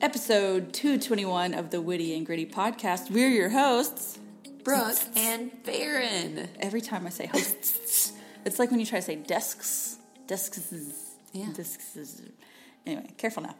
episode 221 of the Witty and Gritty podcast. We're your hosts. Brooke and Faren. Every time I say hosts, it's like when you try to say desks. Desks. Yeah. Desks. Anyway, careful now.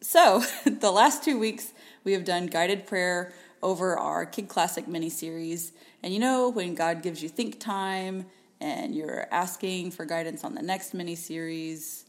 So, the last two weeks, we have done guided prayer over our Kid Classic mini series. And you know, when God gives you think time and you're asking for guidance on the next mini series,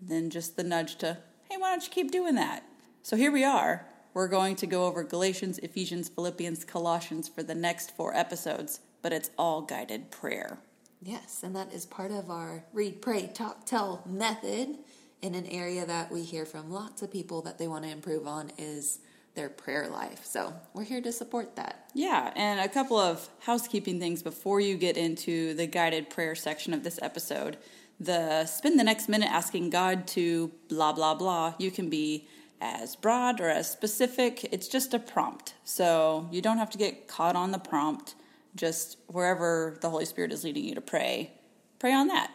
then just the nudge to, hey, why don't you keep doing that? So here we are. We're going to go over Galatians, Ephesians, Philippians, Colossians for the next four episodes, but it's all guided prayer. Yes, and that is part of our read, pray, talk, tell method. In an area that we hear from lots of people that they want to improve on is their prayer life. So we're here to support that. Yeah, and a couple of housekeeping things before you get into the guided prayer section of this episode. The spend the next minute asking God to blah, blah, blah. You can be as broad or as specific. It's just a prompt. So you don't have to get caught on the prompt. Just wherever the Holy Spirit is leading you to pray, pray on that.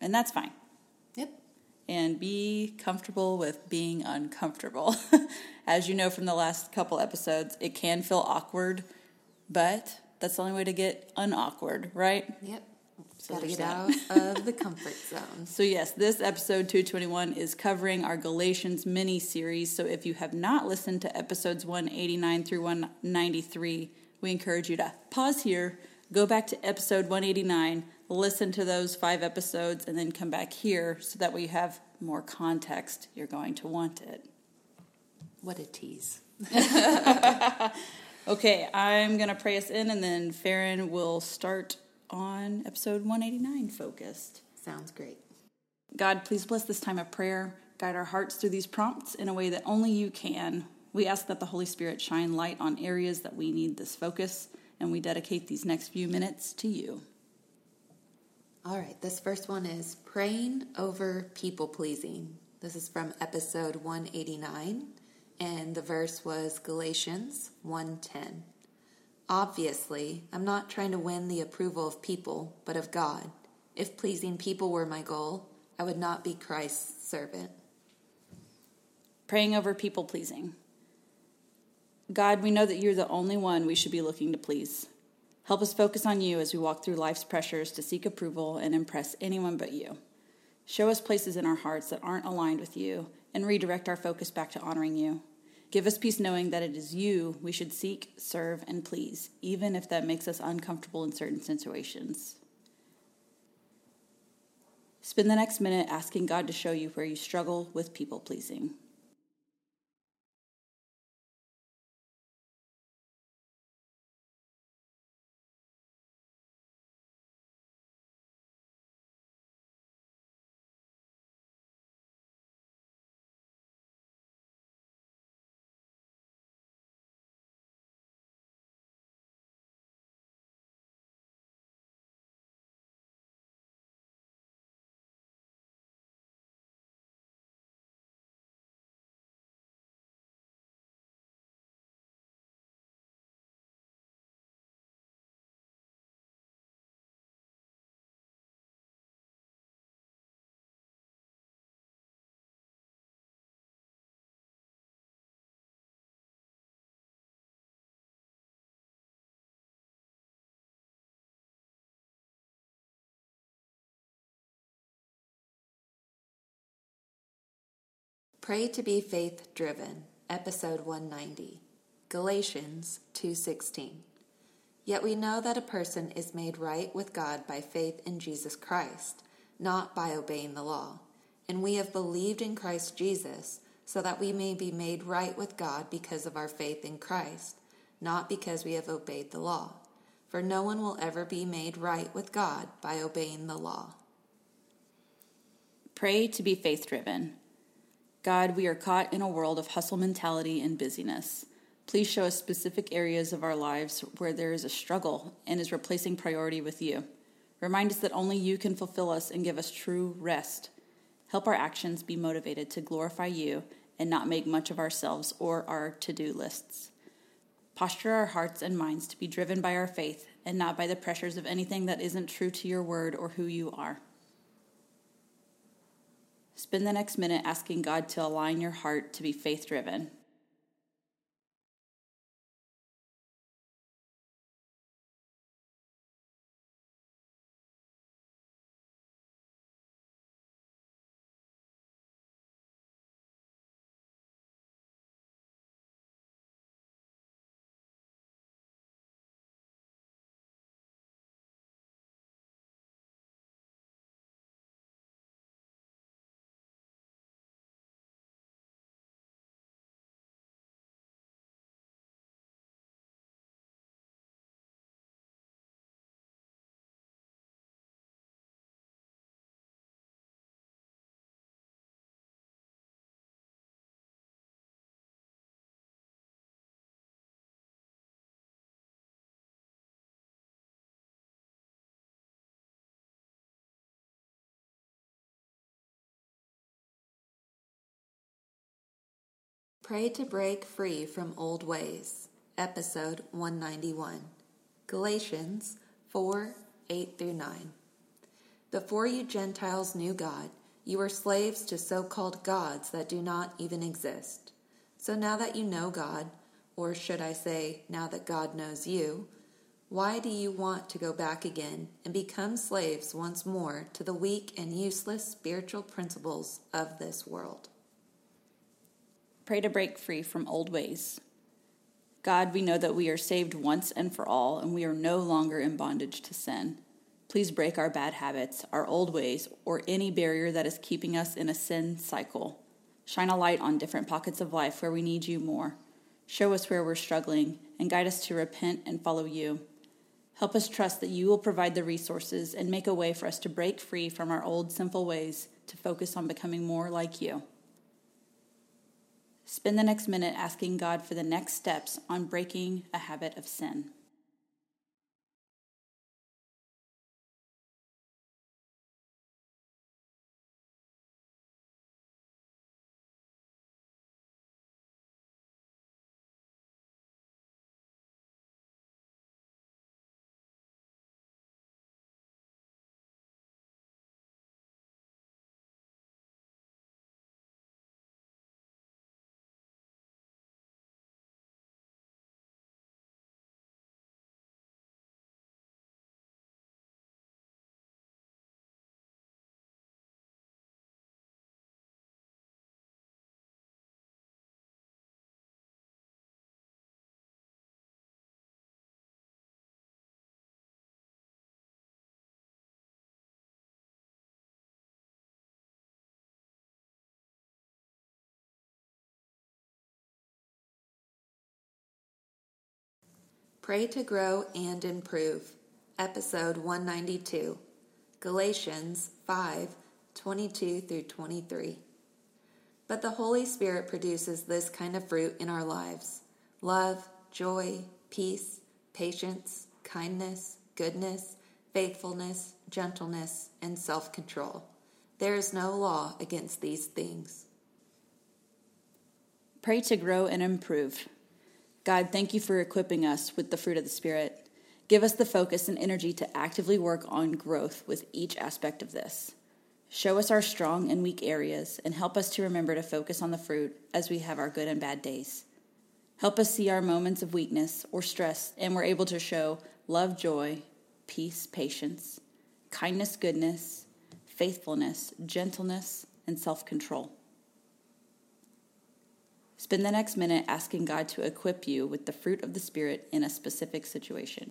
And that's fine. Yep. And be comfortable with being uncomfortable. As you know from the last couple episodes, it can feel awkward, but that's the only way to get unawkward, right? Yep. So Gotta get that. out of the comfort zone. So, yes, this episode 221 is covering our Galatians mini series. So, if you have not listened to episodes 189 through 193, we encourage you to pause here, go back to episode 189, listen to those five episodes, and then come back here so that way you have more context. You're going to want it. What a tease. Okay, I'm going to pray us in, and then Faren will start on episode 189 focused. Sounds great. God, please bless this time of prayer. Guide our hearts through these prompts in a way that only you can. We ask that the Holy Spirit shine light on areas that we need this focus, and we dedicate these next few minutes to you. All right, this first one is praying over people pleasing. This is from episode 189, and the verse was Galatians 1:10. Obviously, I'm not trying to win the approval of people, but of God. If pleasing people were my goal, I would not be Christ's servant. Praying over people pleasing. God, we know that you're the only one we should be looking to please. Help us focus on you as we walk through life's pressures to seek approval and impress anyone but you. Show us places in our hearts that aren't aligned with you and redirect our focus back to honoring you. Give us peace knowing that it is you we should seek, serve, and please, even if that makes us uncomfortable in certain situations. Spend the next minute asking God to show you where you struggle with people pleasing. Pray to be faith driven. Episode 190. Galatians 2:16. Yet we know that a person is made right with God by faith in Jesus Christ, not by obeying the law. And we have believed in Christ Jesus, so that we may be made right with God because of our faith in Christ, not because we have obeyed the law. For no one will ever be made right with God by obeying the law. Pray to be faith driven. God, we are caught in a world of hustle mentality and busyness. Please show us specific areas of our lives where there is a struggle and is replacing priority with you. Remind us that only you can fulfill us and give us true rest. Help our actions be motivated to glorify you and not make much of ourselves or our to do lists. Posture our hearts and minds to be driven by our faith and not by the pressures of anything that isn't true to your word or who you are. Spend the next minute asking God to align your heart to be faith driven. Pray to break free from old ways. Episode 191. Galatians 4 8 through 9. Before you Gentiles knew God, you were slaves to so called gods that do not even exist. So now that you know God, or should I say, now that God knows you, why do you want to go back again and become slaves once more to the weak and useless spiritual principles of this world? Pray to break free from old ways. God, we know that we are saved once and for all, and we are no longer in bondage to sin. Please break our bad habits, our old ways, or any barrier that is keeping us in a sin cycle. Shine a light on different pockets of life where we need you more. Show us where we're struggling and guide us to repent and follow you. Help us trust that you will provide the resources and make a way for us to break free from our old sinful ways to focus on becoming more like you. Spend the next minute asking God for the next steps on breaking a habit of sin. Pray to Grow and Improve, Episode 192, Galatians 5 22 through 23. But the Holy Spirit produces this kind of fruit in our lives love, joy, peace, patience, kindness, goodness, faithfulness, gentleness, and self control. There is no law against these things. Pray to grow and improve. God, thank you for equipping us with the fruit of the Spirit. Give us the focus and energy to actively work on growth with each aspect of this. Show us our strong and weak areas and help us to remember to focus on the fruit as we have our good and bad days. Help us see our moments of weakness or stress and we're able to show love, joy, peace, patience, kindness, goodness, faithfulness, gentleness, and self control. Spend the next minute asking God to equip you with the fruit of the Spirit in a specific situation.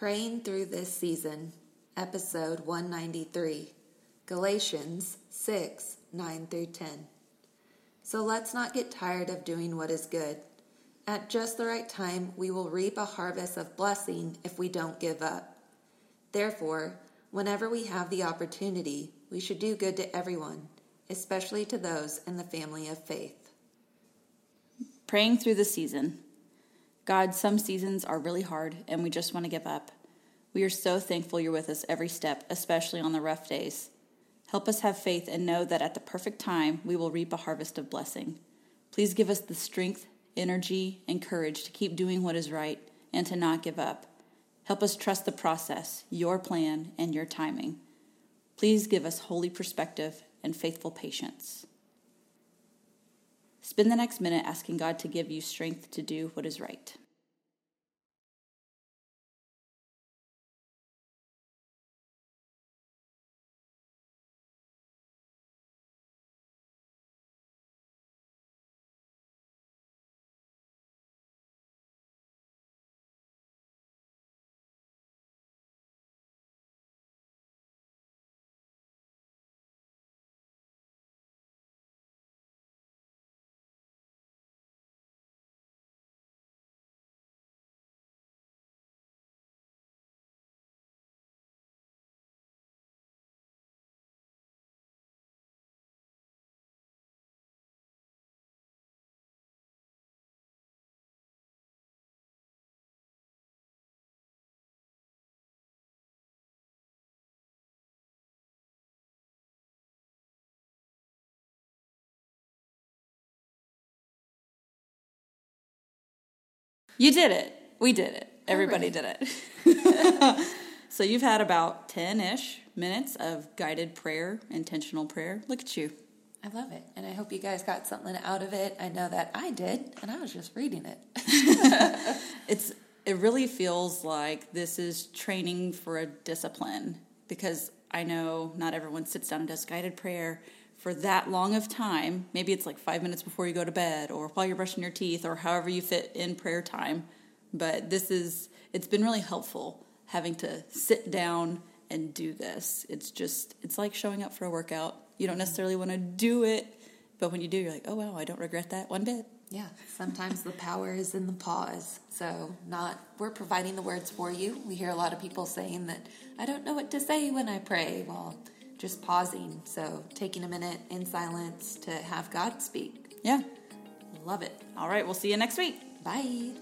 Praying Through This Season, Episode 193, Galatians 6 9 through 10. So let's not get tired of doing what is good. At just the right time, we will reap a harvest of blessing if we don't give up. Therefore, whenever we have the opportunity, we should do good to everyone, especially to those in the family of faith. Praying through the season. God, some seasons are really hard and we just want to give up. We are so thankful you're with us every step, especially on the rough days. Help us have faith and know that at the perfect time we will reap a harvest of blessing. Please give us the strength, energy, and courage to keep doing what is right and to not give up. Help us trust the process, your plan, and your timing. Please give us holy perspective and faithful patience. Spend the next minute asking God to give you strength to do what is right. You did it. We did it. Everybody did it. so you've had about 10 ish minutes of guided prayer, intentional prayer. Look at you. I love it. And I hope you guys got something out of it. I know that I did, and I was just reading it. it's it really feels like this is training for a discipline because I know not everyone sits down and does guided prayer for that long of time. Maybe it's like five minutes before you go to bed or while you're brushing your teeth or however you fit in prayer time. But this is, it's been really helpful having to sit down and do this. It's just, it's like showing up for a workout. You don't necessarily want to do it, but when you do, you're like, oh wow, I don't regret that one bit. Yeah, sometimes the power is in the pause. So, not we're providing the words for you. We hear a lot of people saying that I don't know what to say when I pray. Well, just pausing. So, taking a minute in silence to have God speak. Yeah. Love it. All right, we'll see you next week. Bye.